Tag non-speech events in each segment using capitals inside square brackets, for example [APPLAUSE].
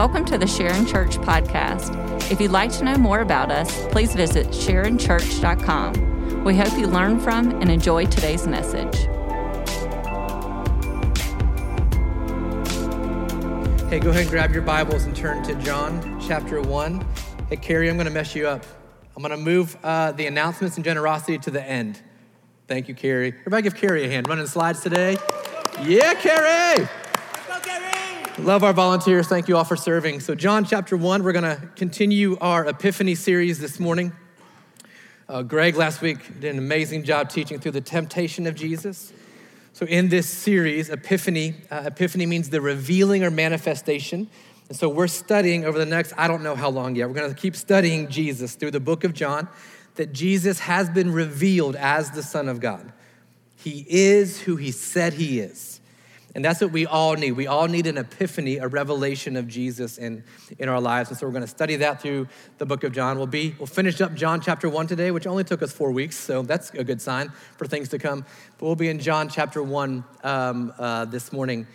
Welcome to the Sharon Church podcast. If you'd like to know more about us, please visit sharonchurch.com. We hope you learn from and enjoy today's message. Hey, go ahead and grab your Bibles and turn to John chapter 1. Hey, Carrie, I'm going to mess you up. I'm going to move uh, the announcements and generosity to the end. Thank you, Carrie. Everybody give Carrie a hand. Running slides today. Yeah, Carrie! Love our volunteers. Thank you all for serving. So, John chapter 1, we're going to continue our Epiphany series this morning. Uh, Greg last week did an amazing job teaching through the temptation of Jesus. So, in this series, Epiphany, uh, Epiphany means the revealing or manifestation. And so, we're studying over the next, I don't know how long yet, we're going to keep studying Jesus through the book of John, that Jesus has been revealed as the Son of God. He is who he said he is. And that's what we all need. We all need an epiphany, a revelation of Jesus in, in our lives. And so we're going to study that through the book of John. We'll be we'll finish up John chapter 1 today, which only took us four weeks, so that's a good sign for things to come. But we'll be in John chapter 1 um, uh, this morning.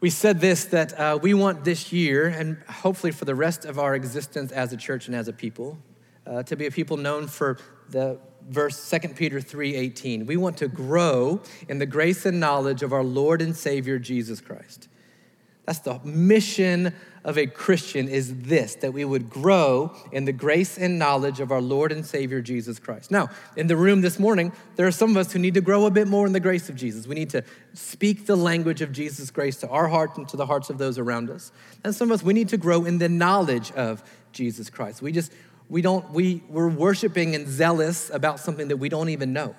We said this that uh, we want this year, and hopefully for the rest of our existence as a church and as a people, uh, to be a people known for the verse 2 Peter 3:18. We want to grow in the grace and knowledge of our Lord and Savior Jesus Christ. That's the mission of a Christian is this that we would grow in the grace and knowledge of our Lord and Savior Jesus Christ. Now, in the room this morning, there are some of us who need to grow a bit more in the grace of Jesus. We need to speak the language of Jesus' grace to our heart and to the hearts of those around us. And some of us we need to grow in the knowledge of Jesus Christ. We just we don't, we, we're worshiping and zealous about something that we don't even know.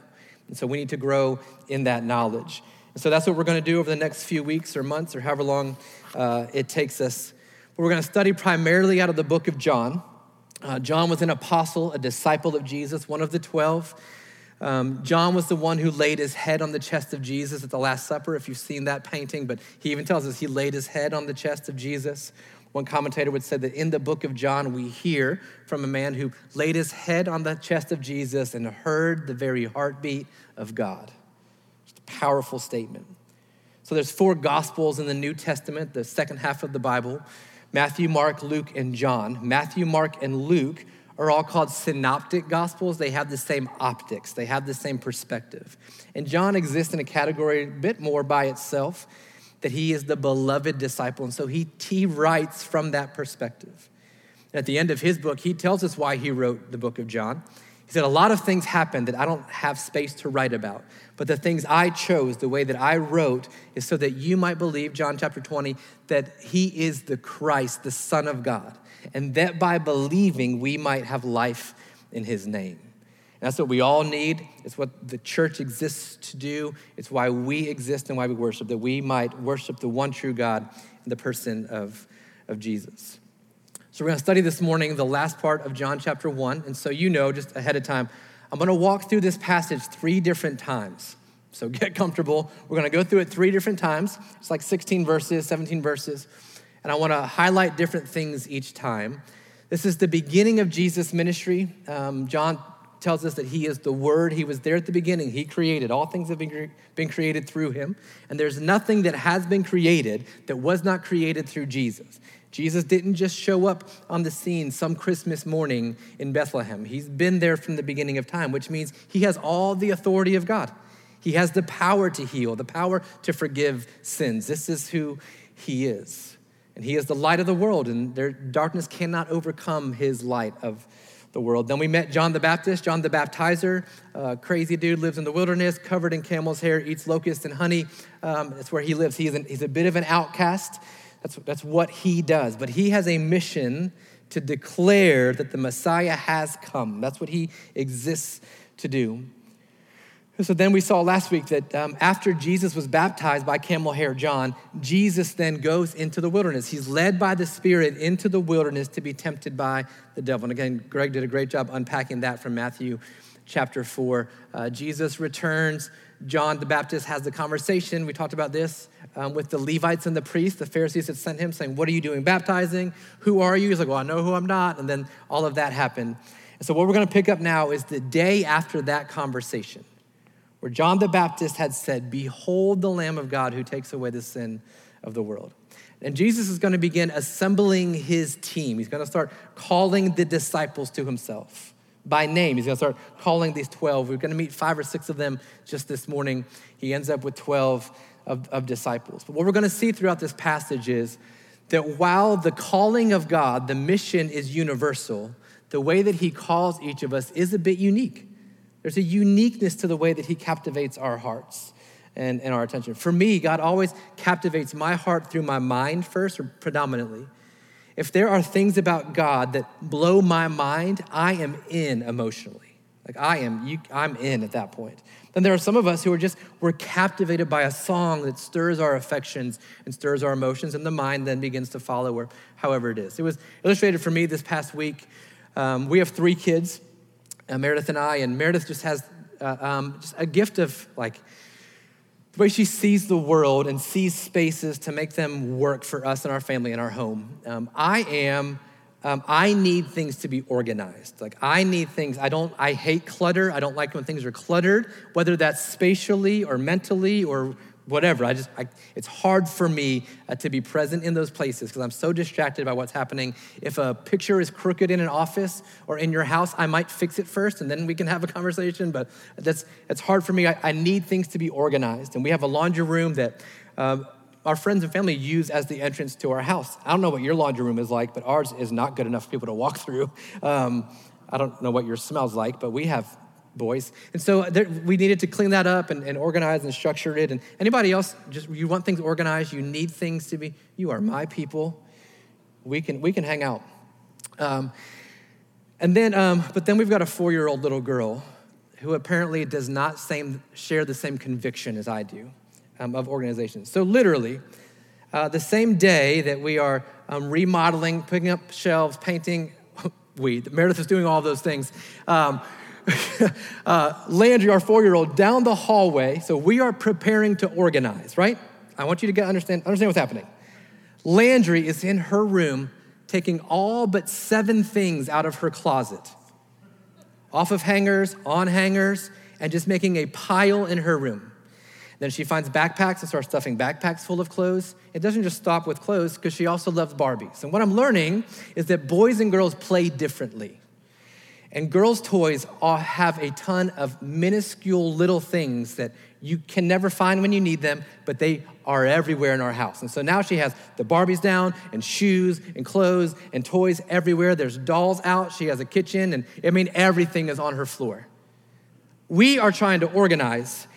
And so we need to grow in that knowledge. And so that's what we're going to do over the next few weeks or months or however long uh, it takes us. But we're going to study primarily out of the book of John. Uh, John was an apostle, a disciple of Jesus, one of the 12. Um, John was the one who laid his head on the chest of Jesus at the Last Supper, if you've seen that painting, but he even tells us he laid his head on the chest of Jesus. One commentator would say that in the book of John, we hear from a man who laid his head on the chest of Jesus and heard the very heartbeat of God. Just a powerful statement. So there's four gospels in the New Testament, the second half of the Bible Matthew, Mark, Luke, and John. Matthew, Mark, and Luke are all called synoptic gospels. They have the same optics, they have the same perspective. And John exists in a category a bit more by itself that he is the beloved disciple. And so he, he writes from that perspective. And at the end of his book, he tells us why he wrote the book of John. He said, A lot of things happened that I don't have space to write about. But the things I chose, the way that I wrote, is so that you might believe, John chapter 20, that he is the Christ, the Son of God. And that by believing, we might have life in his name. That's what we all need. It's what the church exists to do. It's why we exist and why we worship, that we might worship the one true God in the person of, of Jesus. So, we're going to study this morning the last part of John chapter 1. And so, you know, just ahead of time, I'm going to walk through this passage three different times. So, [LAUGHS] get comfortable. We're going to go through it three different times. It's like 16 verses, 17 verses. And I want to highlight different things each time. This is the beginning of Jesus' ministry. Um, John tells us that he is the Word. He was there at the beginning. He created. All things have been, been created through him. And there's nothing that has been created that was not created through Jesus. Jesus didn't just show up on the scene some Christmas morning in Bethlehem. He's been there from the beginning of time, which means he has all the authority of God. He has the power to heal, the power to forgive sins. This is who he is. And he is the light of the world, and their darkness cannot overcome his light of the world. Then we met John the Baptist, John the Baptizer, crazy dude, lives in the wilderness, covered in camel's hair, eats locusts and honey. Um, that's where he lives. He's, an, he's a bit of an outcast. That's, that's what he does. But he has a mission to declare that the Messiah has come. That's what he exists to do. So then we saw last week that um, after Jesus was baptized by camel hair John, Jesus then goes into the wilderness. He's led by the Spirit into the wilderness to be tempted by the devil. And again, Greg did a great job unpacking that from Matthew chapter 4. Uh, Jesus returns. John the Baptist has the conversation. We talked about this um, with the Levites and the priests. The Pharisees had sent him saying, What are you doing baptizing? Who are you? He's like, Well, I know who I'm not. And then all of that happened. And so, what we're going to pick up now is the day after that conversation where John the Baptist had said, Behold the Lamb of God who takes away the sin of the world. And Jesus is going to begin assembling his team. He's going to start calling the disciples to himself by name. He's going to start calling these 12. We're going to meet five or six of them just this morning. He ends up with 12 of, of disciples. But what we're going to see throughout this passage is that while the calling of God, the mission is universal, the way that he calls each of us is a bit unique. There's a uniqueness to the way that he captivates our hearts and, and our attention. For me, God always captivates my heart through my mind first, or predominantly. If there are things about God that blow my mind, I am in emotionally. Like I am, you, I'm in at that point. Then there are some of us who are just, we're captivated by a song that stirs our affections and stirs our emotions, and the mind then begins to follow or however it is. It was illustrated for me this past week. Um, we have three kids, uh, Meredith and I, and Meredith just has uh, um, just a gift of like, the way she sees the world and sees spaces to make them work for us and our family and our home. Um, I am, um, I need things to be organized. Like I need things, I don't, I hate clutter. I don't like when things are cluttered, whether that's spatially or mentally or whatever. I just, I, it's hard for me uh, to be present in those places because I'm so distracted by what's happening. If a picture is crooked in an office or in your house, I might fix it first and then we can have a conversation. But that's, it's hard for me. I, I need things to be organized. And we have a laundry room that um, our friends and family use as the entrance to our house. I don't know what your laundry room is like, but ours is not good enough for people to walk [LAUGHS] through. Um, I don't know what yours smells like, but we have boys. And so there, we needed to clean that up and, and, organize and structure it. And anybody else, just you want things organized, you need things to be, you are my people. We can, we can hang out. Um, and then, um, but then we've got a four year old little girl who apparently does not same, share the same conviction as I do um, of organization. So literally, uh, the same day that we are um, remodeling, picking up shelves, painting, [LAUGHS] we, Meredith is doing all those things. [LAUGHS] Uh, Landry, our four year old, down the hallway. So we are preparing to organize, right? I want you to get, understand, understand what's happening. Landry is in her room taking all but seven things out of her closet, off of hangers, on hangers, and just making a pile in her room. Then she finds backpacks and starts stuffing backpacks full of clothes. It doesn't just stop with clothes because she also loves Barbies. And what I'm learning is that boys and girls play differently. And girls' toys have a ton of minuscule little things that you can never find when you need them, but they are everywhere in our house. And so now she has the Barbies down, and shoes, and clothes, and toys everywhere. There's dolls out. She has a kitchen, and I mean, everything is on her floor. We are trying to organize,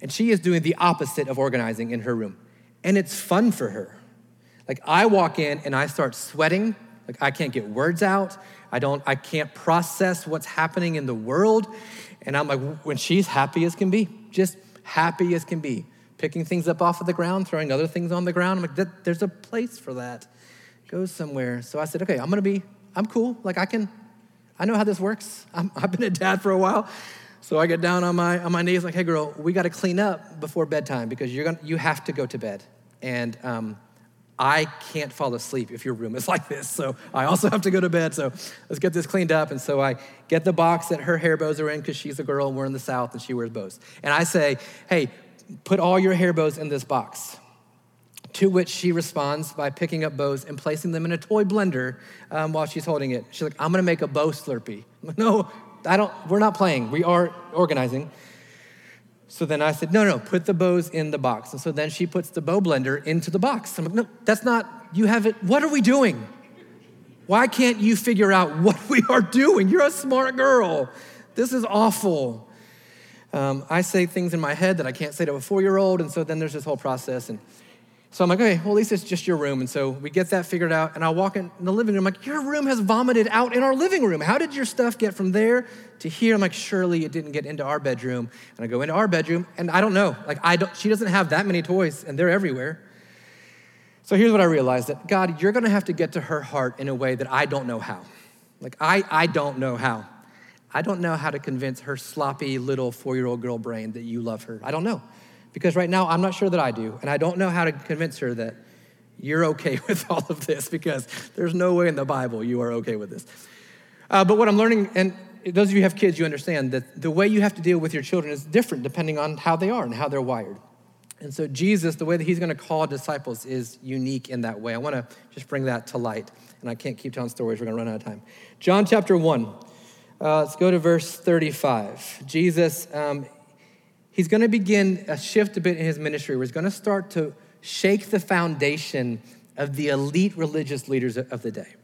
and she is doing the opposite of organizing in her room. And it's fun for her. Like, I walk in and I start sweating, like, I can't get words out. I don't, I can't process what's happening in the world. And I'm like, when she's happy as can be, just happy as can be, picking things up off of the ground, throwing other things on the ground. I'm like, there's a place for that. Go somewhere. So I said, okay, I'm gonna be, I'm cool. Like I can, I know how this works. i have [LAUGHS] been a dad for a while. So I get down on my, on my knees, like, hey girl, we gotta clean up before bedtime because you're gonna, you have to go to bed. And um, I can't fall asleep if your room is [LAUGHS] like this. So I also have to go to bed. So let's get this cleaned up. And so I get the box that her hair bows are in because she's a girl and we're in the South and she wears bows. And I say, hey, put all your hair bows in this box. To which she responds by picking up bows and placing them in a toy blender um, while she's holding it. She's like, I'm gonna make a bow slurpee. [LAUGHS] no, I don't, we're not playing. We are organizing. So then I said, no, no, put the bows in the box. And so then she puts the bow blender into the box. I'm like, no, that's not, you have it. What are we doing? Why can't you figure out what we are doing? You're a smart girl. This is awful. Um, I say things in my head that I can't say to a four year old. And so then there's this whole process. And so I'm like, okay, well, at least it's just your room. And so we get that figured out. And I walk in the living room, I'm like, your room has vomited out in our living room. How did your stuff get from there to here? I'm like, surely it didn't get into our bedroom. And I go into our bedroom, and I don't know. Like, I don't, she doesn't have that many toys, and they're everywhere. So here's what I realized that God, you're gonna have to get to her heart in a way that I don't know how. Like, I, I don't know how. I don't know how to convince her sloppy little four year old girl brain that you love her. I don't know. Because right now, I'm not sure that I do. And I don't know how to convince her that you're okay [LAUGHS] with all of this because there's no way in the Bible you are okay with this. Uh, but what I'm learning, and those of you who have kids, you understand that the way you have to deal with your children is different depending on how they are and how they're wired. And so, Jesus, the way that he's going to call disciples is unique in that way. I want to just bring that to light. And I can't keep telling stories, we're going to run out of time. John chapter 1. Uh, let's go to verse 35. Jesus, um, he's going to begin a shift a bit in his ministry where he's going to start to shake the foundation of the elite religious leaders of the day.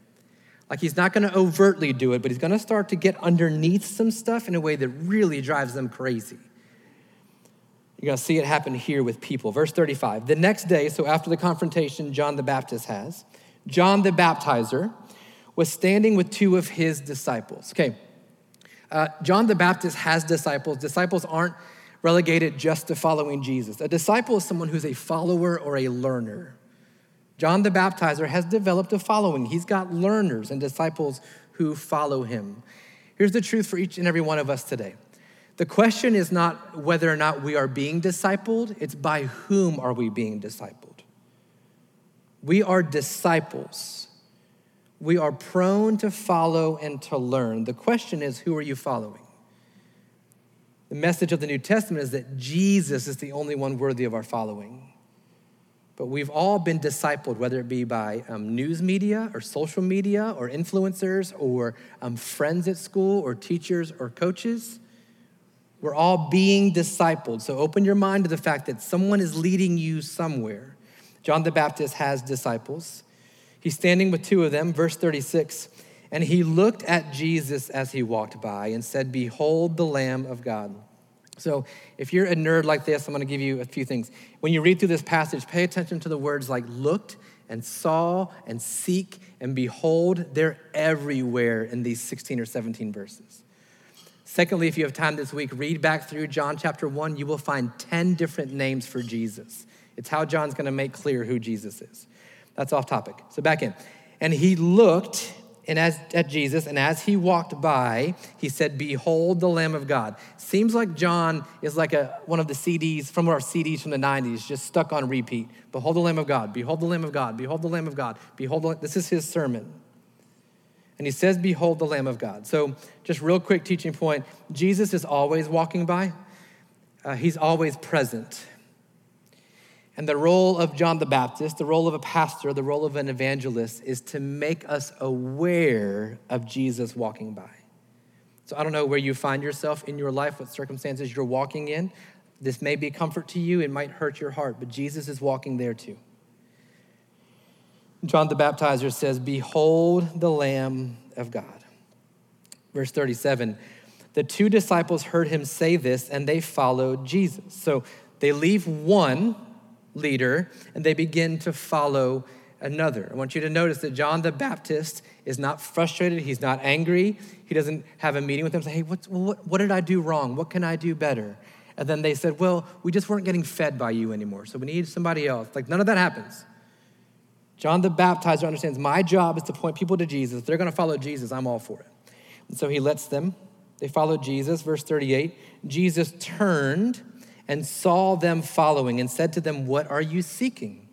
Like he's not going to overtly do it, but he's going to start to get underneath some stuff in a way that really drives them crazy. You're going to see it happen here with people. Verse 35. The next day, so after the confrontation John the Baptist has, John the baptizer was standing with two of his disciples. Okay, uh, John the Baptist has disciples. Disciples aren't relegated just to following Jesus. A disciple is someone who's a follower or a learner. John the Baptizer has developed a following. He's got learners and disciples who follow him. Here's the truth for each and every one of us today. The question is not whether or not we are being discipled, it's by whom are we being discipled. We are disciples. We are prone to follow and to learn. The question is, who are you following? The message of the New Testament is that Jesus is the only one worthy of our following. But we've all been discipled, whether it be by um, news media or social media or influencers or um, friends at school or teachers or coaches. We're all being discipled. So open your mind to the fact that someone is leading you somewhere. John the Baptist has disciples. He's standing with two of them, verse 36. And he looked at Jesus as he walked by and said, Behold the Lamb of God. So, if you're a nerd like this, I'm going to give you a few things. When you read through this passage, pay attention to the words like looked and saw and seek and behold. They're everywhere in these 16 or 17 verses. Secondly, if you have time this week, read back through John chapter 1. You will find 10 different names for Jesus. It's how John's going to make clear who Jesus is. That's off topic. So, back in. And he looked and as, at Jesus, and as he walked by, he said, Behold the Lamb of God. Seems like John is like a, one of the CDs from our CDs from the 90s, just stuck on repeat. Behold the Lamb of God, behold the Lamb of God, behold the Lamb of God, behold the, this is his sermon. And he says, Behold the Lamb of God. So, just real quick teaching point Jesus is always walking by, uh, he's always present. And the role of John the Baptist, the role of a pastor, the role of an evangelist is to make us aware of Jesus walking by. So I don't know where you find yourself in your life, what circumstances you're walking in. This may be comfort to you, it might hurt your heart, but Jesus is walking there too. John the Baptizer says, Behold the Lamb of God. Verse 37 The two disciples heard him say this, and they followed Jesus. So they leave one leader and they begin to follow another. I want you to notice that John the Baptist is not frustrated, he's not angry, he doesn't have a meeting with them, say, hey, what, what, what did I do wrong? What can I do better? And then they said, well, we just weren't getting fed by you anymore, so we need somebody else. Like, none of that happens. John the Baptizer understands my job is to point people to Jesus. If they're going to follow Jesus, I'm all for it. And so he lets them. They followed Jesus. Verse 38 Jesus turned and saw them following and said to them, What are you seeking?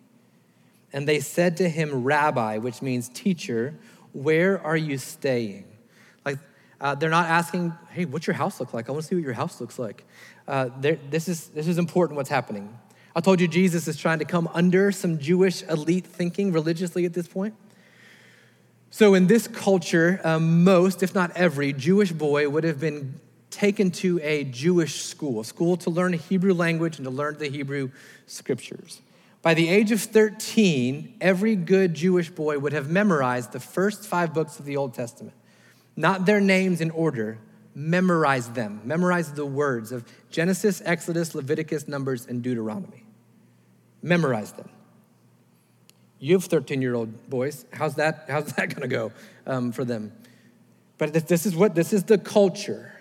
And they said to him, Rabbi, which means teacher, where are you staying? Like, uh, they're not asking, Hey, what's your house look like? I want to see what your house looks like. Uh, this, is, this is important what's happening. I told you Jesus is trying to come under some Jewish elite thinking religiously at this point. So, in this culture, um, most, if not every, Jewish boy would have been taken to a Jewish school, a school to learn a Hebrew language and to learn the Hebrew scriptures. By the age of 13, every good Jewish boy would have memorized the first five books of the Old Testament. Not their names in order, memorize them. Memorize the words of Genesis, Exodus, Leviticus, Numbers, and Deuteronomy. Memorize them. You have 13 year old boys. How's that, how's that [LAUGHS] going to go um, for them? But this is what this is the culture.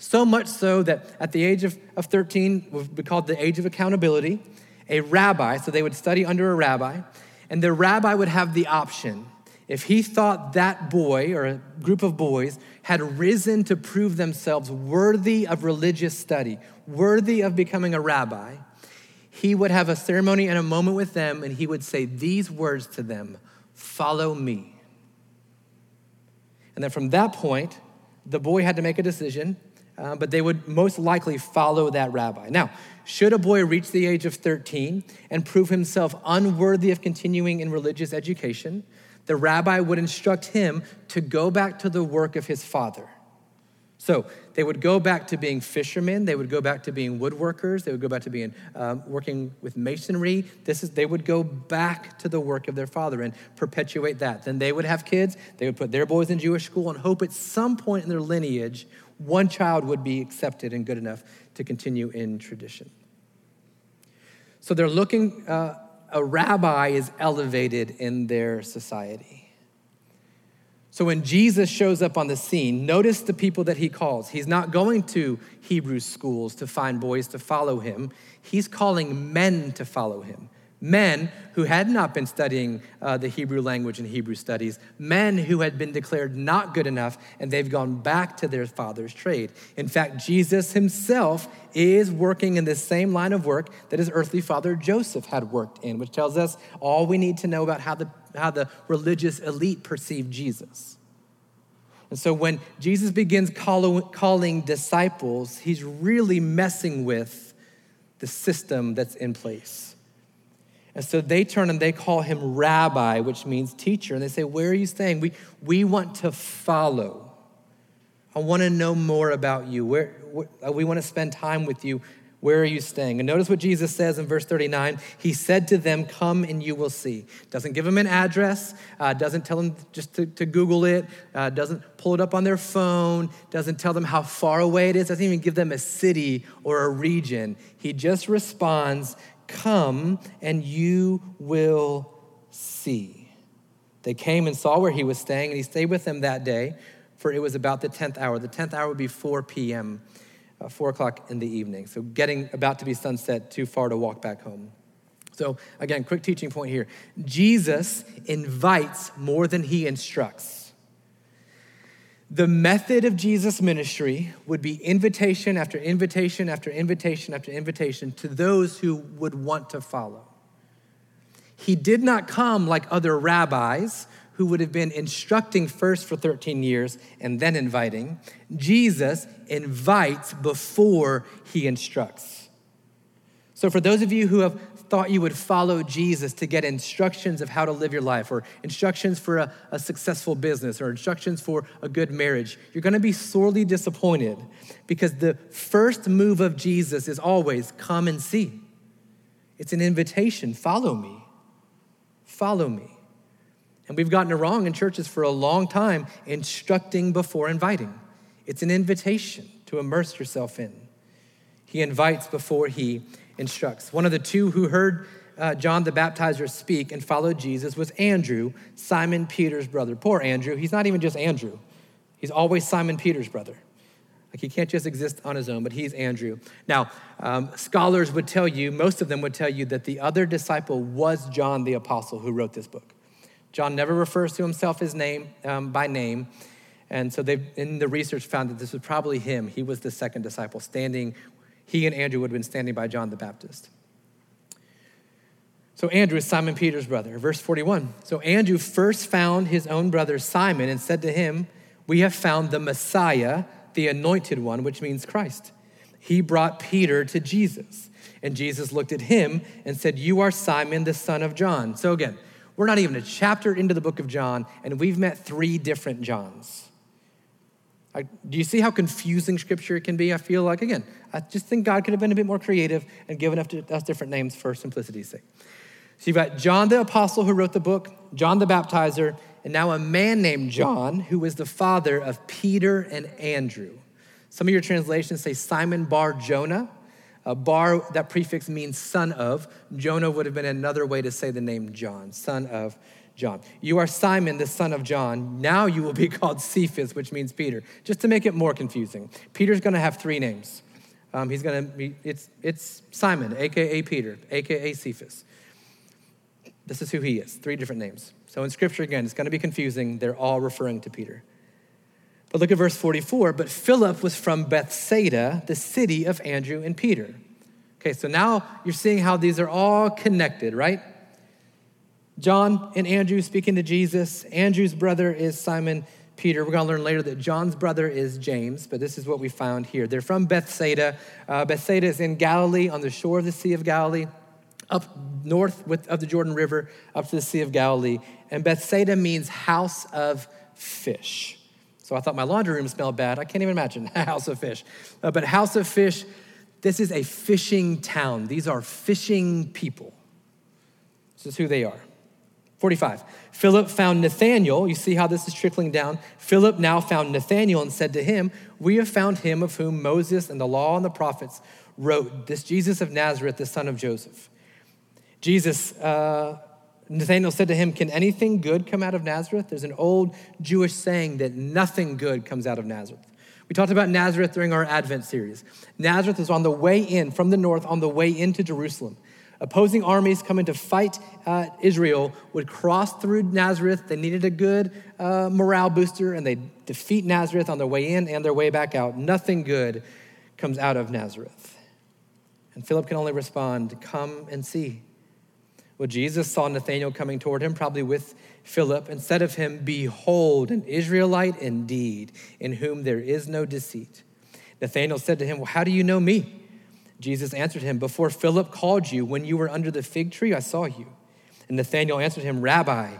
So much so that at the age of, of 13 would be called the age of accountability. A rabbi, so they would study under a rabbi, and the rabbi would have the option. If he thought that boy or a group of boys had risen to prove themselves worthy of religious study, worthy of becoming a rabbi, he would have a ceremony and a moment with them, and he would say these words to them Follow me. And then from that point, the boy had to make a decision uh, but they would most likely follow that rabbi. Now, should a boy reach the age of 13 and prove himself unworthy of continuing in religious education, the rabbi would instruct him to go back to the work of his father. So they would go back to being fishermen. They would go back to being woodworkers. They would go back to being um, working with masonry. This is they would go back to the work of their father and perpetuate that. Then they would have kids. They would put their boys in Jewish school and hope at some point in their lineage one child would be accepted and good enough to continue in tradition. So they're looking. Uh, a rabbi is elevated in their society. So when Jesus shows up on the scene, notice the people that he calls. He's not going to Hebrew schools to find boys to follow him, he's calling men to follow him. Men who had not been studying uh, the Hebrew language and Hebrew studies, men who had been declared not good enough and they've gone back to their father's trade. In fact, Jesus himself is working in the same line of work that his earthly father Joseph had worked in, which tells us all we need to know about how the how the religious elite perceived Jesus. And so when Jesus begins calling disciples, he's really messing with the system that's in place. And so they turn and they call him rabbi, which means teacher. And they say, Where are you staying? We, we want to follow. I want to know more about you. Where, where we want to spend time with you. Where are you staying? And notice what Jesus says in verse 39. He said to them, Come and you will see. Doesn't give them an address, uh, doesn't tell them just to, to Google it, uh, doesn't pull it up on their phone, doesn't tell them how far away it is, doesn't even give them a city or a region. He just responds, Come and you will see. They came and saw where he was staying, and he stayed with them that day, for it was about the 10th hour. The 10th hour would be 4 p.m uh, four o'clock in the evening. So getting about to be sunset, too far to walk back home. So again, quick teaching point here. Jesus invites more than he instructs. The method of Jesus' ministry would be invitation after invitation after invitation after invitation to those who would want to follow. He did not come like other rabbis who would have been instructing first for 13 years and then inviting, Jesus invites before he instructs. So, for those of you who have thought you would follow Jesus to get instructions of how to live your life, or instructions for a, a successful business, or instructions for a good marriage, you're gonna be sorely disappointed because the first move of Jesus is always come and see. It's an invitation follow me. Follow me. And we've gotten it wrong in churches for a long time, instructing before inviting. It's an invitation to immerse yourself in. He invites before he instructs. One of the two who heard uh, John the Baptizer speak and followed Jesus was Andrew, Simon Peter's brother. Poor Andrew. He's not even just Andrew, he's always Simon Peter's brother. Like he can't just exist on his own, but he's Andrew. Now, um, scholars would tell you, most of them would tell you, that the other disciple was John the Apostle who wrote this book. John never refers to himself his name um, by name. And so they in the research found that this was probably him. He was the second disciple standing, he and Andrew would have been standing by John the Baptist. So Andrew is Simon Peter's brother. Verse 41. So Andrew first found his own brother Simon and said to him, We have found the Messiah, the anointed one, which means Christ. He brought Peter to Jesus. And Jesus looked at him and said, You are Simon, the son of John. So again, we're not even a chapter into the book of John, and we've met three different Johns. I, do you see how confusing scripture can be? I feel like, again, I just think God could have been a bit more creative and given us different names for simplicity's sake. So you've got John the apostle who wrote the book, John the baptizer, and now a man named John who was the father of Peter and Andrew. Some of your translations say Simon Bar Jonah. Bar, that prefix means son of. Jonah would have been another way to say the name John, son of John. You are Simon, the son of John. Now you will be [LAUGHS] called Cephas, which means Peter. Just to make it more confusing, Peter's going to have three names. Um, he's going to be, it's, it's Simon, AKA Peter, AKA Cephas. This is who he is, three different names. So in scripture, again, it's going to be confusing. They're all referring to Peter. But look at verse 44. But Philip was from Bethsaida, the city of Andrew and Peter. Okay, so now you're seeing how these are all connected, right? John and Andrew speaking to Jesus. Andrew's brother is Simon Peter. We're going to learn later that John's brother is James, but this is what we found here. They're from Bethsaida. Uh, Bethsaida is in Galilee, on the shore of the Sea of Galilee, up north with, of the Jordan River, up to the Sea of Galilee. And Bethsaida means house of fish. So I thought my laundry room smelled bad. I can't even imagine [LAUGHS] house of fish. Uh, but house of fish, this is a fishing town. These are fishing people. This is who they are. 45. Philip found Nathanael. You see how this is trickling down. Philip now found Nathanael and said to him, We have found him of whom Moses and the law and the prophets wrote, this Jesus of Nazareth, the son of Joseph. Jesus, uh, Nathanael said to him, Can anything good come out of Nazareth? There's an old Jewish saying that nothing good comes out of Nazareth. We talked about Nazareth during our Advent series. Nazareth is on the way in from the north, on the way into Jerusalem. Opposing armies coming to fight uh, Israel would cross through Nazareth. They needed a good uh, morale booster, and they defeat Nazareth on their way in and their way back out. Nothing good comes out of Nazareth. And Philip can only respond, Come and see. Well, Jesus saw Nathanael coming toward him, probably with Philip, and said of him, Behold, an Israelite indeed, in whom there is no deceit. Nathanael said to him, Well, how do you know me? Jesus answered him, Before Philip called you, when you were under the fig tree, I saw you. And Nathanael answered him, Rabbi,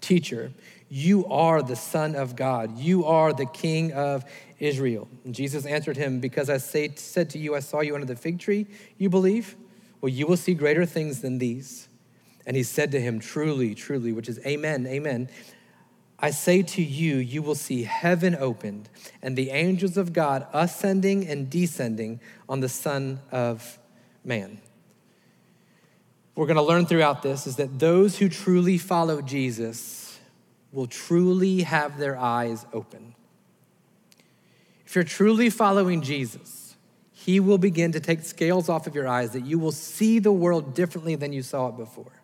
teacher, you are the Son of God. You are the King of Israel. And Jesus answered him, Because I say, said to you, I saw you under the fig tree, you believe? Well, you will see greater things than these. And he said to him, Truly, truly, which is Amen, Amen. I say to you, you will see heaven opened and the angels of God ascending and descending on the Son of Man. We're going to learn throughout this is that those who truly follow Jesus will truly have their eyes open. If you're truly following Jesus, he will begin to take scales off of your eyes that you will see the world differently than you saw it before.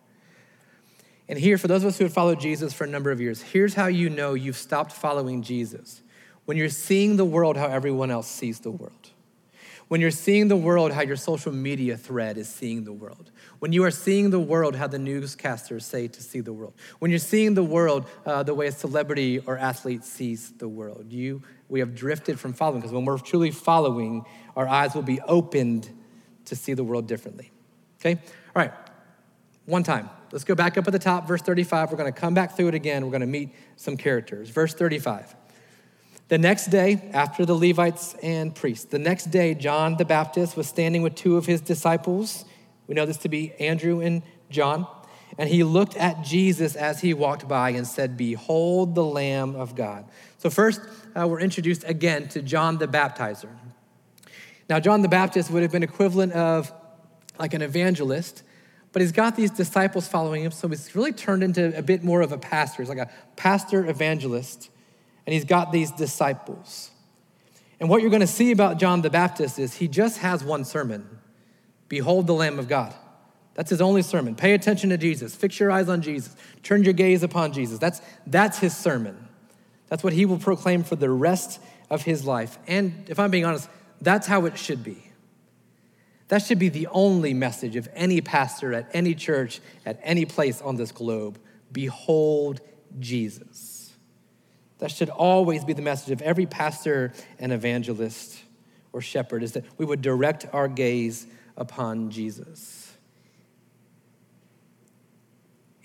And here, for those of us who have followed Jesus for a number of years, here's how you know you've stopped following Jesus. When you're seeing the world how everyone else sees the world. When you're seeing the world how your social media thread is seeing the world. When you are seeing the world how the newscasters say to see the world. When you're seeing the world uh, the way a celebrity or athlete sees the world. You, we have drifted from following because when we're truly following, our eyes will be opened to see the world differently. Okay? All right. One time. Let's go back up at the top, verse 35. We're going to come back through it again. We're going to meet some characters. Verse 35. The next day, after the Levites and priests, the next day, John the Baptist was standing with two of his disciples. We know this to be Andrew and John. And he looked at Jesus as he walked by and said, Behold the Lamb of God. So, first, uh, we're introduced again to John the Baptizer. Now, John the Baptist would have been equivalent of like an evangelist but he's got these disciples following him, so he's really turned into a bit more of a pastor. He's like a pastor evangelist, and he's got these disciples. And what you're going to see about John the Baptist is he just has one sermon Behold the Lamb of God. That's his only sermon. Pay attention to Jesus. Fix your eyes on Jesus. Turn your gaze upon Jesus. That's, that's his sermon. That's what he will proclaim for the rest of his life. And if I'm being honest, that's how it should be. That should be the only message of any pastor at any church, at any place on this globe. Behold Jesus. That should always be the message of every pastor and evangelist or shepherd is that we would direct our gaze upon Jesus.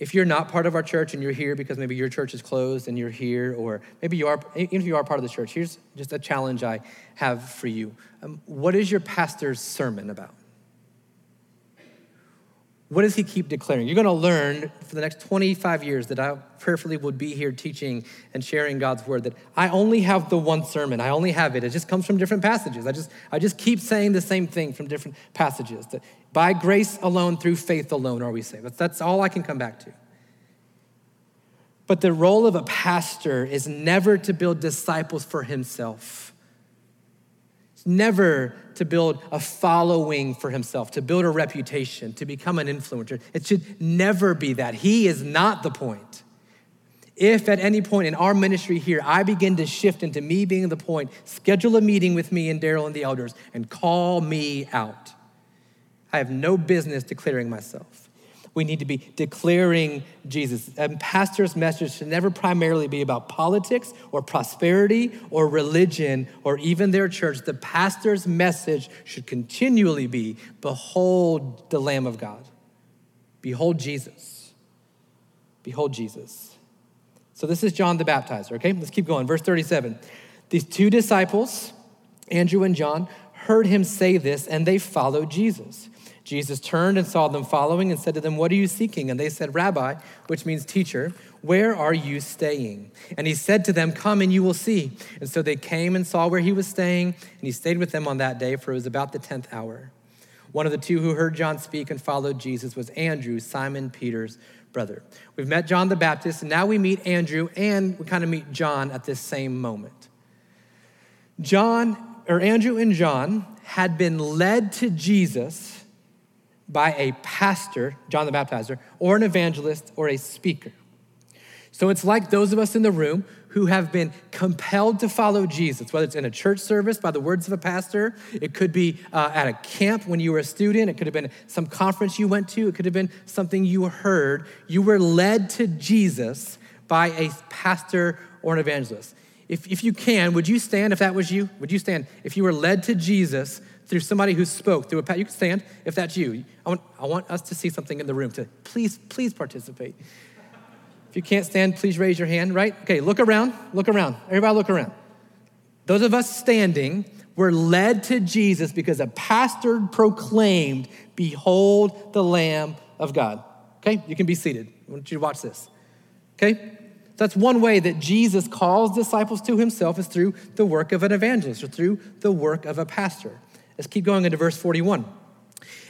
If you're not part of our church and you're here because maybe your church is closed and you're here, or maybe you are, even if you are part of the church, here's just a challenge I have for you. Um, what is your pastor's sermon about? What does he keep declaring? You're going to learn for the next 25 years that I prayerfully would be here teaching and sharing God's word that I only have the one sermon. I only have it. It just comes from different passages. I just, I just keep saying the same thing from different passages. That by grace alone, through faith alone, are we saved. That's, that's all I can come back to. But the role of a pastor is never to build disciples for himself never to build a following for himself, to build a reputation, to become an influencer. It should never be that. He is not the point. If at any point in our ministry here I begin to shift into me being the point, schedule a meeting with me and Daryl and the elders and call me out. I have no business declaring myself. We need to be declaring Jesus. A pastor's message should never primarily be about politics or prosperity or religion or even their church. The pastor's message should continually be Behold the Lamb of God. Behold Jesus. Behold Jesus. So this is John the Baptizer, okay? Let's keep going. Verse 37. These two disciples, Andrew and John, heard him say this and they followed Jesus. Jesus turned and saw them following and said to them, What are you seeking? And they said, Rabbi, which means teacher, where are you staying? And he said to them, Come and you will see. And so they came and saw where he was staying, and he stayed with them on that day, for it was about the 10th hour. One of the two who heard John speak and followed Jesus was Andrew, Simon Peter's brother. We've met John the Baptist, and now we meet Andrew, and we kind of meet John at this same moment. John, or Andrew and John, had been led to Jesus by a pastor, John the Baptizer, or an evangelist or a speaker. So it's like those of us in the room who have been compelled to follow Jesus, whether it's in a church service by the words of a pastor, it could be uh, at a camp when you were a student, it could have been some conference you went to, it could have been something you heard. You were led to Jesus by a pastor or an evangelist. If, if you can, would you stand if that was you? Would you stand if you were led to Jesus through somebody who spoke through a you can stand if that's you. I want, I want us to see something in the room to please, please participate. If you can't stand, please raise your hand, right? Okay, look around, look around. Everybody look around. Those of us standing were led to Jesus because a pastor proclaimed, Behold the Lamb of God. Okay, you can be seated. I want you to watch this. Okay? That's one way that Jesus calls disciples to himself is through the work of an evangelist or through the work of a pastor. Let's keep going into verse 41.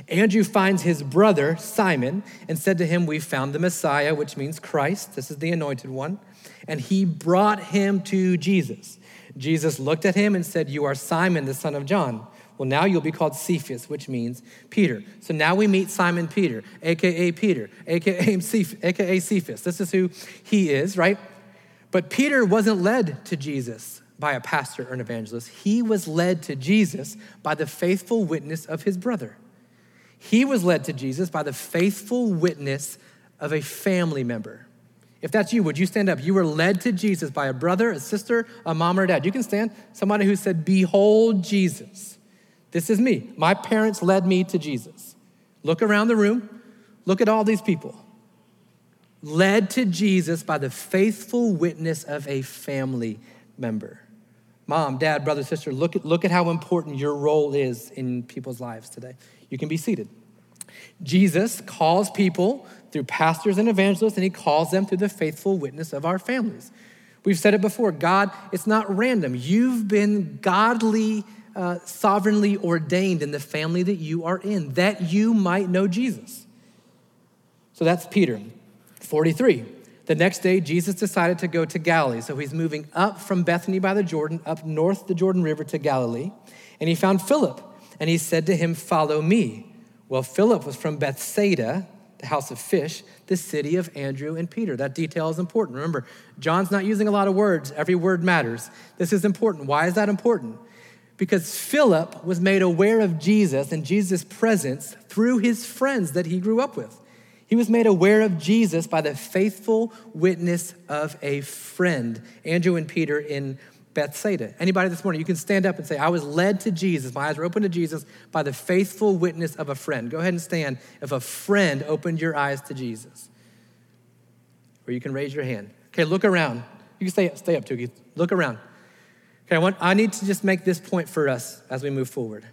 Andrew finds his brother, Simon, and said to him, We found the Messiah, which means Christ. This is the anointed one. And he brought him to Jesus. Jesus looked at him and said, You are Simon, the son of John. Well, now you'll be called Cephas, which means Peter. So now we meet Simon Peter, AKA Peter, AKA [LAUGHS] Cephas. This is who he is, right? But Peter wasn't led to Jesus by a pastor or an evangelist. He was led to Jesus by the faithful witness of his brother. He was led to Jesus by the faithful witness of a family member. If that's you, would you stand up? You were led to Jesus by a brother, a sister, a mom, or a dad. You can stand. Somebody who said, Behold Jesus. This is me. My parents led me to Jesus. Look around the room. Look at all these people. Led to Jesus by the faithful witness of a family member. Mom, dad, brother, sister, look at, look at how important your role is in people's lives today. You can be seated. Jesus calls people through pastors and evangelists, and he calls them through the faithful witness of our families. We've said it before God, it's not random. You've been godly, uh, sovereignly ordained in the family that you are in, that you might know Jesus. So that's Peter. 43. The next day, Jesus decided to go to Galilee. So he's moving up from Bethany by the Jordan, up north the Jordan River to Galilee. And he found Philip, and he said to him, Follow me. Well, Philip was from Bethsaida, the house of fish, the city of Andrew and Peter. That detail is important. Remember, John's not using a lot of words, every word matters. This is important. Why is that important? Because Philip was made aware of Jesus and Jesus' presence through his friends that he grew up with. He was made aware of Jesus by the faithful witness of a friend, Andrew and Peter in Bethsaida. Anybody this morning, you can stand up and say, I was led to Jesus. My eyes were opened to Jesus by the faithful witness of a friend. Go ahead and stand if a friend opened your eyes to Jesus. Or you can raise your hand. Okay, look around. You can stay, stay up, Tuki. Look around. Okay, I, want, I need to just make this point for us as we move forward.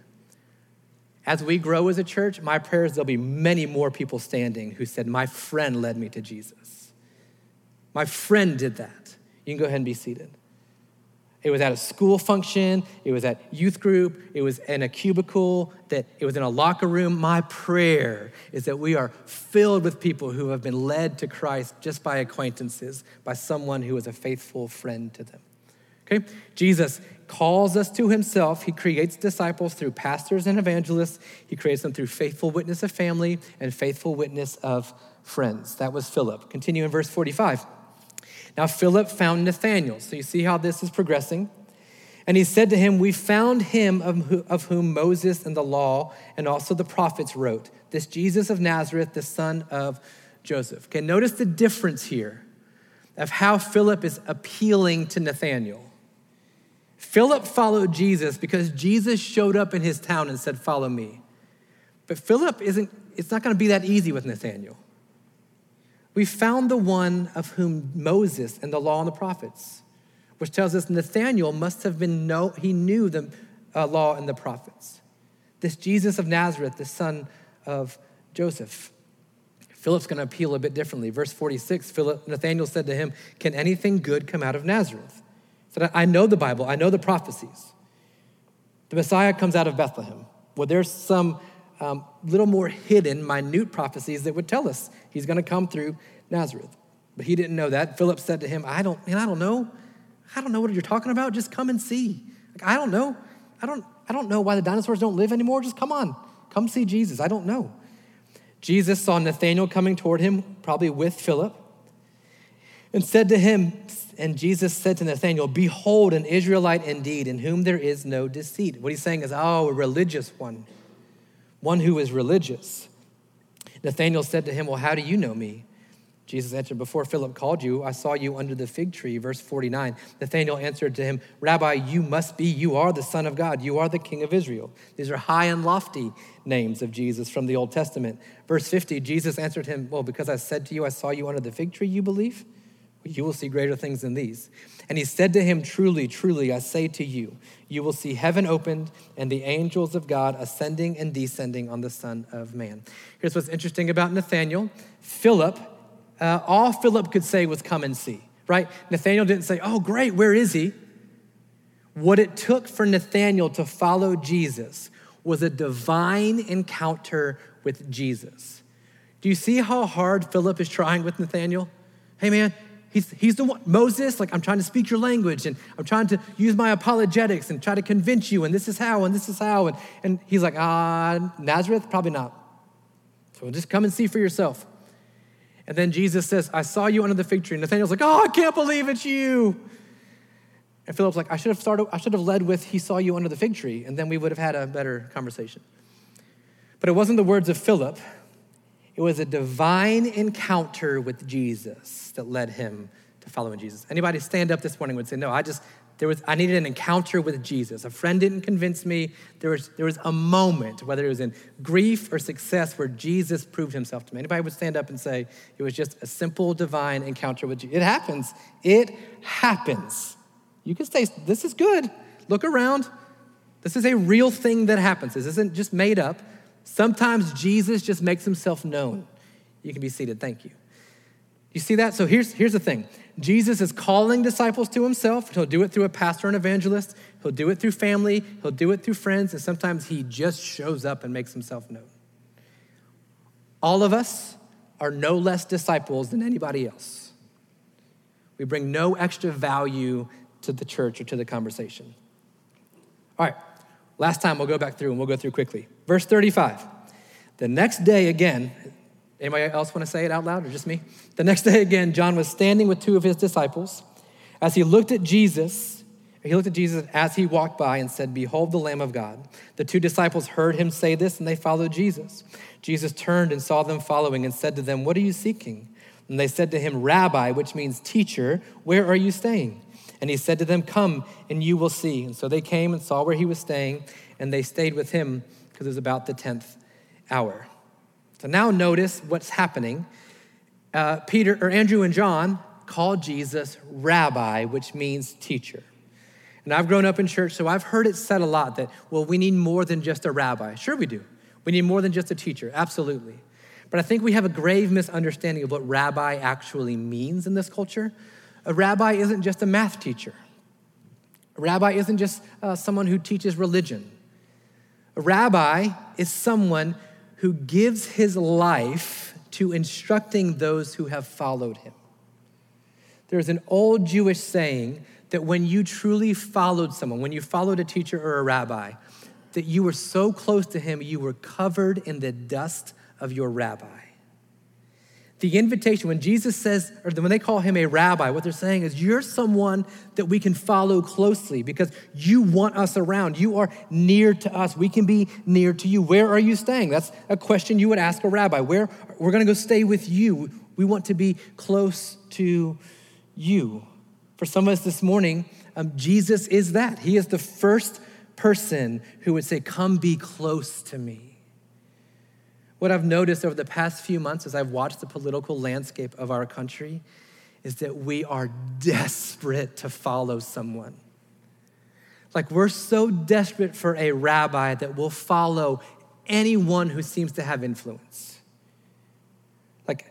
As we grow as a church, my prayer is there'll be many more people standing who said, My friend led me to Jesus. My friend did that. You can go ahead and be seated. It was at a school function, it was at youth group, it was in a cubicle, that it was in a locker room. My prayer is that we are filled with people who have been led to Christ just by acquaintances, by someone who is a faithful friend to them. Okay? Jesus calls us to himself. He creates disciples through pastors and evangelists. He creates them through faithful witness of family and faithful witness of friends. That was Philip. Continue in verse 45. Now, Philip found Nathanael. So you see how this is progressing. And he said to him, We found him of whom Moses and the law and also the prophets wrote, this Jesus of Nazareth, the son of Joseph. Okay, notice the difference here of how Philip is appealing to Nathanael. Philip followed Jesus because Jesus showed up in his town and said, Follow me. But Philip isn't, it's not going to be that easy with Nathanael. We found the one of whom Moses and the law and the prophets, which tells us Nathanael must have been know, he knew the uh, law and the prophets. This Jesus of Nazareth, the son of Joseph. Philip's going to appeal a bit differently. Verse 46, Philip, Nathanael said to him, Can anything good come out of Nazareth? Said, I know the Bible, I know the prophecies. The Messiah comes out of Bethlehem. Well, there's some um, little more hidden, minute prophecies that would tell us he's going to come through Nazareth. But he didn't know that. Philip said to him, I don't, man, I don't know. I don't know what you're talking about. Just come and see. Like, I don't know. I don't, I don't know why the dinosaurs don't live anymore. Just come on. Come see Jesus. I don't know. Jesus saw Nathanael coming toward him, probably with Philip, and said to him, and Jesus said to Nathanael, Behold, an Israelite indeed, in whom there is no deceit. What he's saying is, Oh, a religious one, one who is religious. Nathanael said to him, Well, how do you know me? Jesus answered, Before Philip called you, I saw you under the fig tree. Verse 49. Nathanael answered to him, Rabbi, you must be, you are the Son of God, you are the King of Israel. These are high and lofty names of Jesus from the Old Testament. Verse 50, Jesus answered him, Well, because I said to you, I saw you under the fig tree, you believe? You will see greater things than these. And he said to him, Truly, truly, I say to you, you will see heaven opened and the angels of God ascending and descending on the Son of Man. Here's what's interesting about Nathanael Philip uh, all Philip could say was, Come and see, right? Nathanael didn't say, Oh, great, where is he? What it took for Nathanael to follow Jesus was a divine encounter with Jesus. Do you see how hard Philip is trying with Nathanael? Hey, man, he's, he's the one. Moses, like, I'm trying to speak your language and I'm trying to use my apologetics and try to convince you, and this is how, and this is how. And, and he's like, ah, Nazareth? Probably not. So just come and see for yourself. And then Jesus says, I saw you under the fig tree. And Nathanael's like, Oh, I can't believe it's you. And Philip's like, I should have started, I should have led with, He saw you under the fig tree, and then we would have had a better conversation. But it wasn't the words of Philip, it was a divine encounter with Jesus that led him to following Jesus. Anybody stand up this morning would say, No, I just, there was, I needed an encounter with Jesus. A friend didn't convince me. There was, there was a moment, whether it was in grief or success, where Jesus proved himself to me. Anybody would stand up and say, it was just a simple divine encounter with Jesus. It happens. It happens. You can say, this is good. Look around. This is a real thing that happens. This isn't just made up. Sometimes Jesus just makes himself known. You can be seated. Thank you. You see that? So here's, here's the thing Jesus is calling disciples to himself. He'll do it through a pastor and evangelist, he'll do it through family, he'll do it through friends, and sometimes he just shows up and makes himself known. All of us are no less disciples than anybody else. We bring no extra value to the church or to the conversation. All right, last time we'll go back through and we'll go through quickly. Verse 35. The next day, again, Anybody else want to say it out loud or just me? The next day again, John was standing with two of his disciples. As he looked at Jesus, he looked at Jesus as he walked by and said, Behold the Lamb of God. The two disciples heard him say this and they followed Jesus. Jesus turned and saw them following and said to them, What are you seeking? And they said to him, Rabbi, which means teacher, where are you staying? And he said to them, Come and you will see. And so they came and saw where he was staying, and they stayed with him because it was about the 10th hour. So now notice what's happening. Uh, Peter or Andrew and John call Jesus rabbi, which means teacher. And I've grown up in church, so I've heard it said a lot that, well, we need more than just a rabbi. Sure, we do. We need more than just a teacher, absolutely. But I think we have a grave misunderstanding of what rabbi actually means in this culture. A rabbi isn't just a math teacher, a rabbi isn't just uh, someone who teaches religion. A rabbi is someone who gives his life to instructing those who have followed him. There's an old Jewish saying that when you truly followed someone, when you followed a teacher or a rabbi, that you were so close to him, you were covered in the dust of your rabbi. The invitation, when Jesus says, or when they call him a rabbi, what they're saying is, You're someone that we can follow closely because you want us around. You are near to us. We can be near to you. Where are you staying? That's a question you would ask a rabbi. Where we're going to go stay with you. We want to be close to you. For some of us this morning, um, Jesus is that. He is the first person who would say, Come be close to me. What I've noticed over the past few months as I've watched the political landscape of our country is that we are desperate to follow someone. Like, we're so desperate for a rabbi that we'll follow anyone who seems to have influence. Like,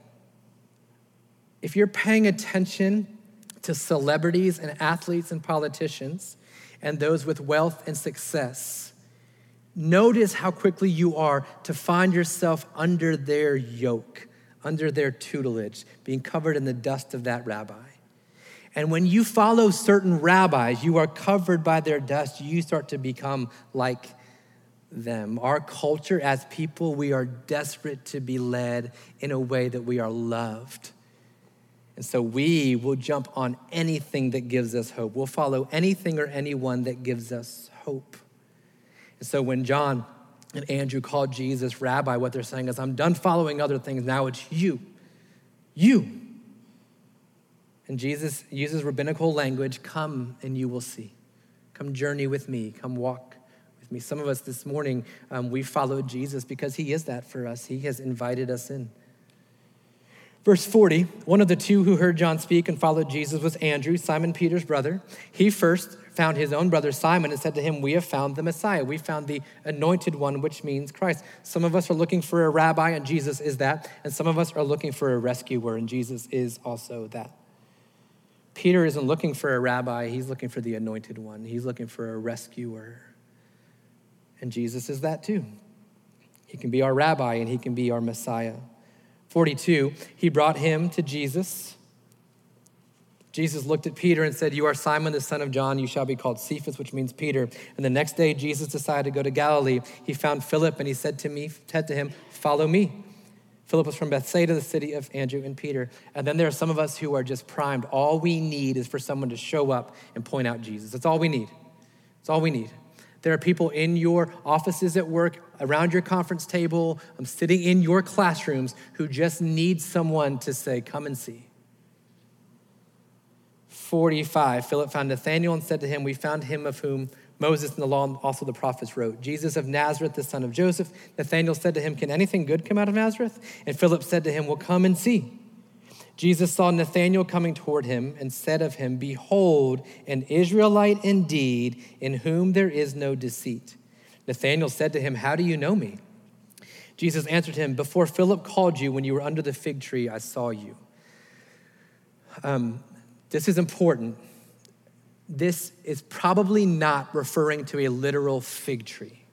if you're paying attention to celebrities and athletes and politicians and those with wealth and success, Notice how quickly you are to find yourself under their yoke, under their tutelage, being covered in the dust of that rabbi. And when you follow certain rabbis, you are covered by their dust, you start to become like them. Our culture, as people, we are desperate to be led in a way that we are loved. And so we will jump on anything that gives us hope. We'll follow anything or anyone that gives us hope. And so when John and Andrew called Jesus rabbi, what they're saying is, I'm done following other things. Now it's you. You. And Jesus uses rabbinical language come and you will see. Come journey with me. Come walk with me. Some of us this morning, um, we followed Jesus because he is that for us. He has invited us in. Verse 40, one of the two who heard John speak and followed Jesus was Andrew, Simon Peter's brother. He first found his own brother Simon and said to him, We have found the Messiah. We found the anointed one, which means Christ. Some of us are looking for a rabbi, and Jesus is that. And some of us are looking for a rescuer, and Jesus is also that. Peter isn't looking for a rabbi, he's looking for the anointed one. He's looking for a rescuer. And Jesus is that too. He can be our rabbi and he can be our Messiah. 42, he brought him to Jesus Jesus looked at Peter and said, You are Simon, the son of John. You shall be called Cephas, which means Peter. And the next day, Jesus decided to go to Galilee. He found Philip and he said to me, said to him, Follow me. Philip was from Bethsaida, the city of Andrew and Peter. And then there are some of us who are just primed. All we need is for someone to show up and point out Jesus. That's all we need. That's all we need. There are people in your offices at work, around your conference table, I'm sitting in your classrooms who just need someone to say, Come and see. 45, Philip found Nathanael and said to him, We found him of whom Moses and the law and also the prophets wrote, Jesus of Nazareth, the son of Joseph. Nathanael said to him, Can anything good come out of Nazareth? And Philip said to him, Well, come and see. Jesus saw Nathanael coming toward him and said of him, Behold, an Israelite indeed, in whom there is no deceit. Nathanael said to him, How do you know me? Jesus answered him, Before Philip called you, when you were under the fig tree, I saw you. Um, this is important. This is probably not referring to a literal fig tree.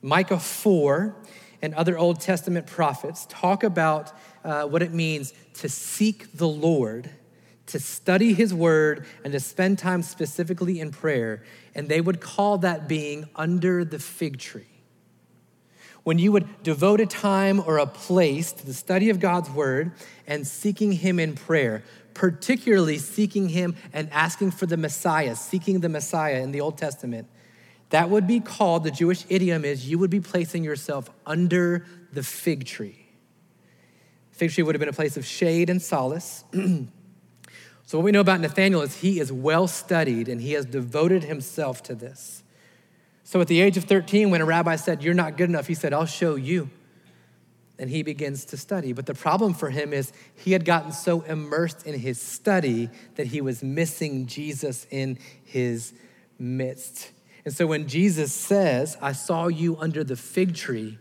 Micah 4 and other Old Testament prophets talk about uh, what it means to seek the Lord, to study his word, and to spend time specifically in prayer. And they would call that being under the fig tree. When you would devote a time or a place to the study of God's word and seeking him in prayer, particularly seeking him and asking for the Messiah, seeking the Messiah in the Old Testament, that would be called, the Jewish idiom is you would be placing yourself under the fig tree. Fig tree would have been a place of shade and solace. [CLEARS THROAT] so, what we know about Nathanael is he is well studied and he has devoted himself to this. So, at the age of 13, when a rabbi said, You're not good enough, he said, I'll show you and he begins to study. But the problem for him is he had gotten so immersed in his study that he was missing Jesus in his midst. And so when Jesus says, I saw you under the fig tree,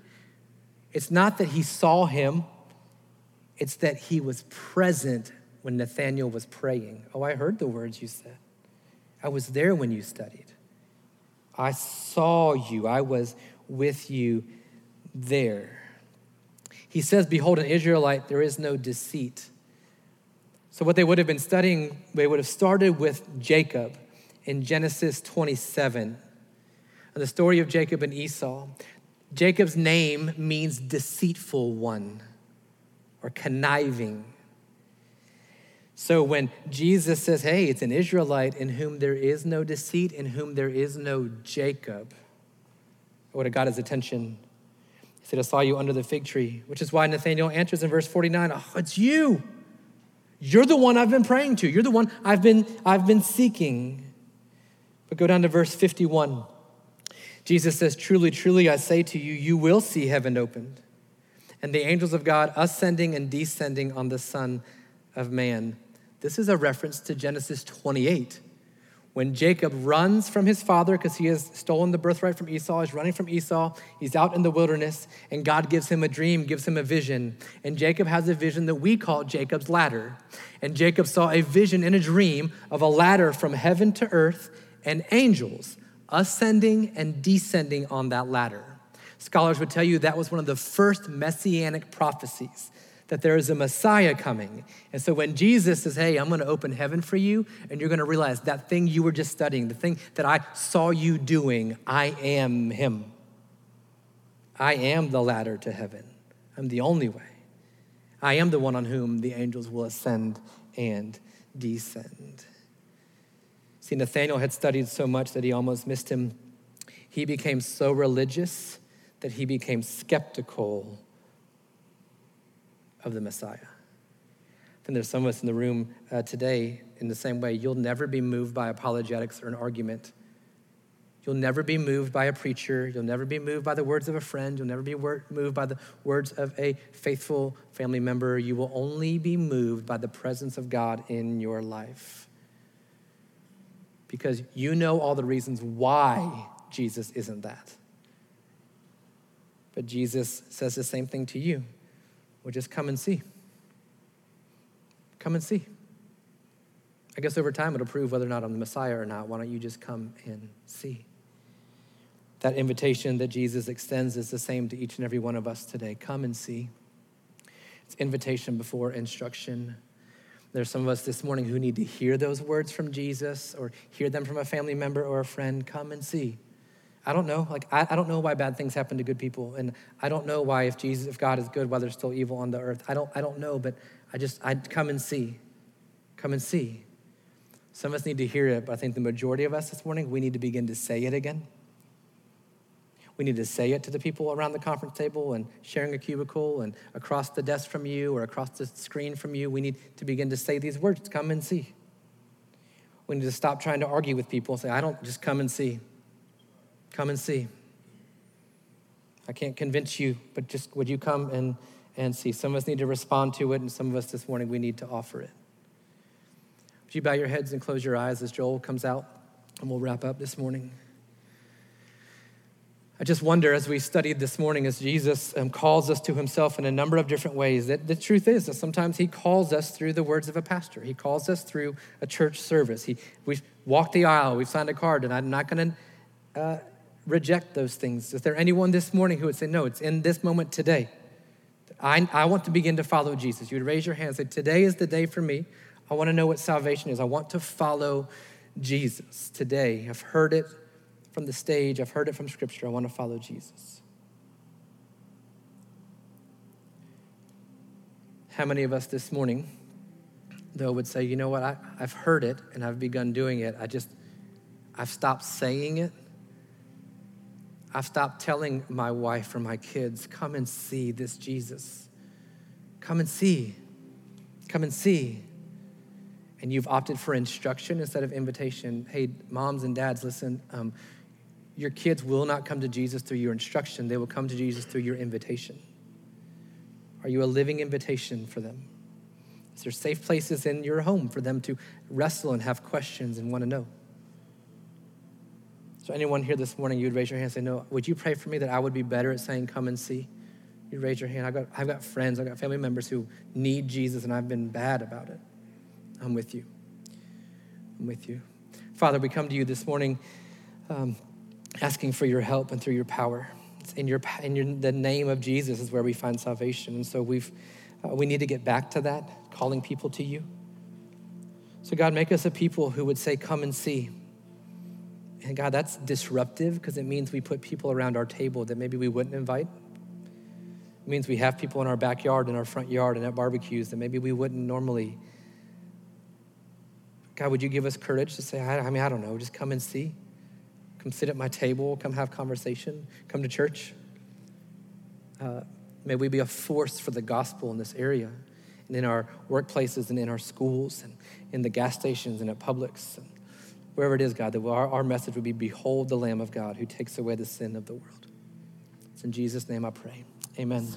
it's not that he saw him, it's that he was present when Nathanael was praying. Oh, I heard the words you said. I was there when you studied. I saw you. I was with you there. He says, Behold, an Israelite, there is no deceit. So, what they would have been studying, they would have started with Jacob in Genesis 27, the story of Jacob and Esau. Jacob's name means deceitful one. or conniving. So when Jesus says, Hey, it's an Israelite in whom there is no deceit, in whom there is no Jacob, it would have got his attention. He said, I saw you under the fig tree, which is why Nathanael answers in verse 49, Oh, it's you. You're the one I've been praying to. You're the one I've been, I've been seeking. But go down to verse 51. Jesus says, Truly, truly, I say to you, you will see heaven opened, and the angels of God ascending and descending on the Son of Man. This is a reference to Genesis 28 when Jacob runs from his father because he has stolen the birthright from Esau, he's running from Esau, he's out in the wilderness, and God gives him a dream, gives him a vision. And Jacob has a vision that we call Jacob's ladder. And Jacob saw a vision in a dream of a ladder from heaven to earth and angels ascending and descending on that ladder. Scholars would tell you that was one of the first messianic prophecies that there is a Messiah coming. And so when Jesus says, Hey, I'm going to open heaven for you, and you're going to realize that thing you were just studying, the thing that I saw you doing, I am Him. I am the ladder to heaven. I'm the only way. I am the one on whom the angels will ascend and descend. See, Nathanael had studied so much that he almost missed him. He became so religious that he became skeptical of the Messiah. I think there's some of us in the room uh, today in the same way. You'll never be moved by apologetics or an argument. You'll never be moved by a preacher. You'll never be moved by the words of a friend. You'll never be moved by the words of a faithful family member. You will only be moved by the presence of God in your life. Because you know all the reasons why Jesus isn't that. But Jesus says the same thing to you. Well, just come and see. Come and see. I guess over time it'll prove whether or not I'm the Messiah or not. Why don't you just come and see? That invitation that Jesus extends is the same to each and every one of us today. Come and see. It's invitation before instruction. There's some of us this morning who need to hear those words from Jesus or hear them from a family member or a friend. Come and see. I don't know. Like, I, I don't know why bad things happen to good people. And I don't know why, if Jesus, if God is good, why there's still evil on the earth. I don't, I don't know, but I just, I'd come and see. Come and see. Some of us need to hear it, but I think the majority of us this morning, we need to begin to say it again. We need to say it to the people around the conference table and sharing a cubicle and across the desk from you or across the screen from you. We need to begin to say these words come and see. We need to stop trying to argue with people and say, I don't just come and see. Come and see. I can't convince you, but just would you come and, and see? Some of us need to respond to it, and some of us this morning, we need to offer it. Would you bow your heads and close your eyes as Joel comes out, and we'll wrap up this morning. I just wonder as we studied this morning, as Jesus um, calls us to himself in a number of different ways, that the truth is that sometimes he calls us through the words of a pastor. He calls us through a church service. He, we've walked the aisle, we've signed a card, and I'm not going to uh, reject those things? Is there anyone this morning who would say, No, it's in this moment today? I, I want to begin to follow Jesus. You would raise your hand and say, Today is the day for me. I want to know what salvation is. I want to follow Jesus today. I've heard it from the stage, I've heard it from Scripture. I want to follow Jesus. How many of us this morning, though, would say, You know what? I, I've heard it and I've begun doing it. I just, I've stopped saying it I've stopped telling my wife or my kids, come and see this Jesus. Come and see. Come and see. And you've opted for instruction instead of invitation. Hey, moms and dads, listen. Um, your kids will not come to Jesus through your instruction, they will come to Jesus through your invitation. Are you a living invitation for them? Is there safe places in your home for them to wrestle and have questions and want to know? Anyone here this morning, you'd raise your hand and say, No, would you pray for me that I would be better at saying, Come and see? You raise your hand. I've got, I've got friends, I've got family members who need Jesus, and I've been bad about it. I'm with you. I'm with you. Father, we come to you this morning um, asking for your help and through your power. It's in, your, in your, the name of Jesus is where we find salvation. And so we've, uh, we need to get back to that, calling people to you. So, God, make us a people who would say, Come and see. And God, that's disruptive because it means we put people around our table that maybe we wouldn't invite. It means we have people in our backyard, in our front yard, and at barbecues that maybe we wouldn't normally. God, would you give us courage to say, I, I mean, I don't know, just come and see? Come sit at my table, come have conversation, come to church. Uh, may we be a force for the gospel in this area and in our workplaces and in our schools and in the gas stations and at Publix and wherever it is, God, that our, our message would be Behold the Lamb of God who takes away the sin of the world. It's in Jesus' name I pray. Amen.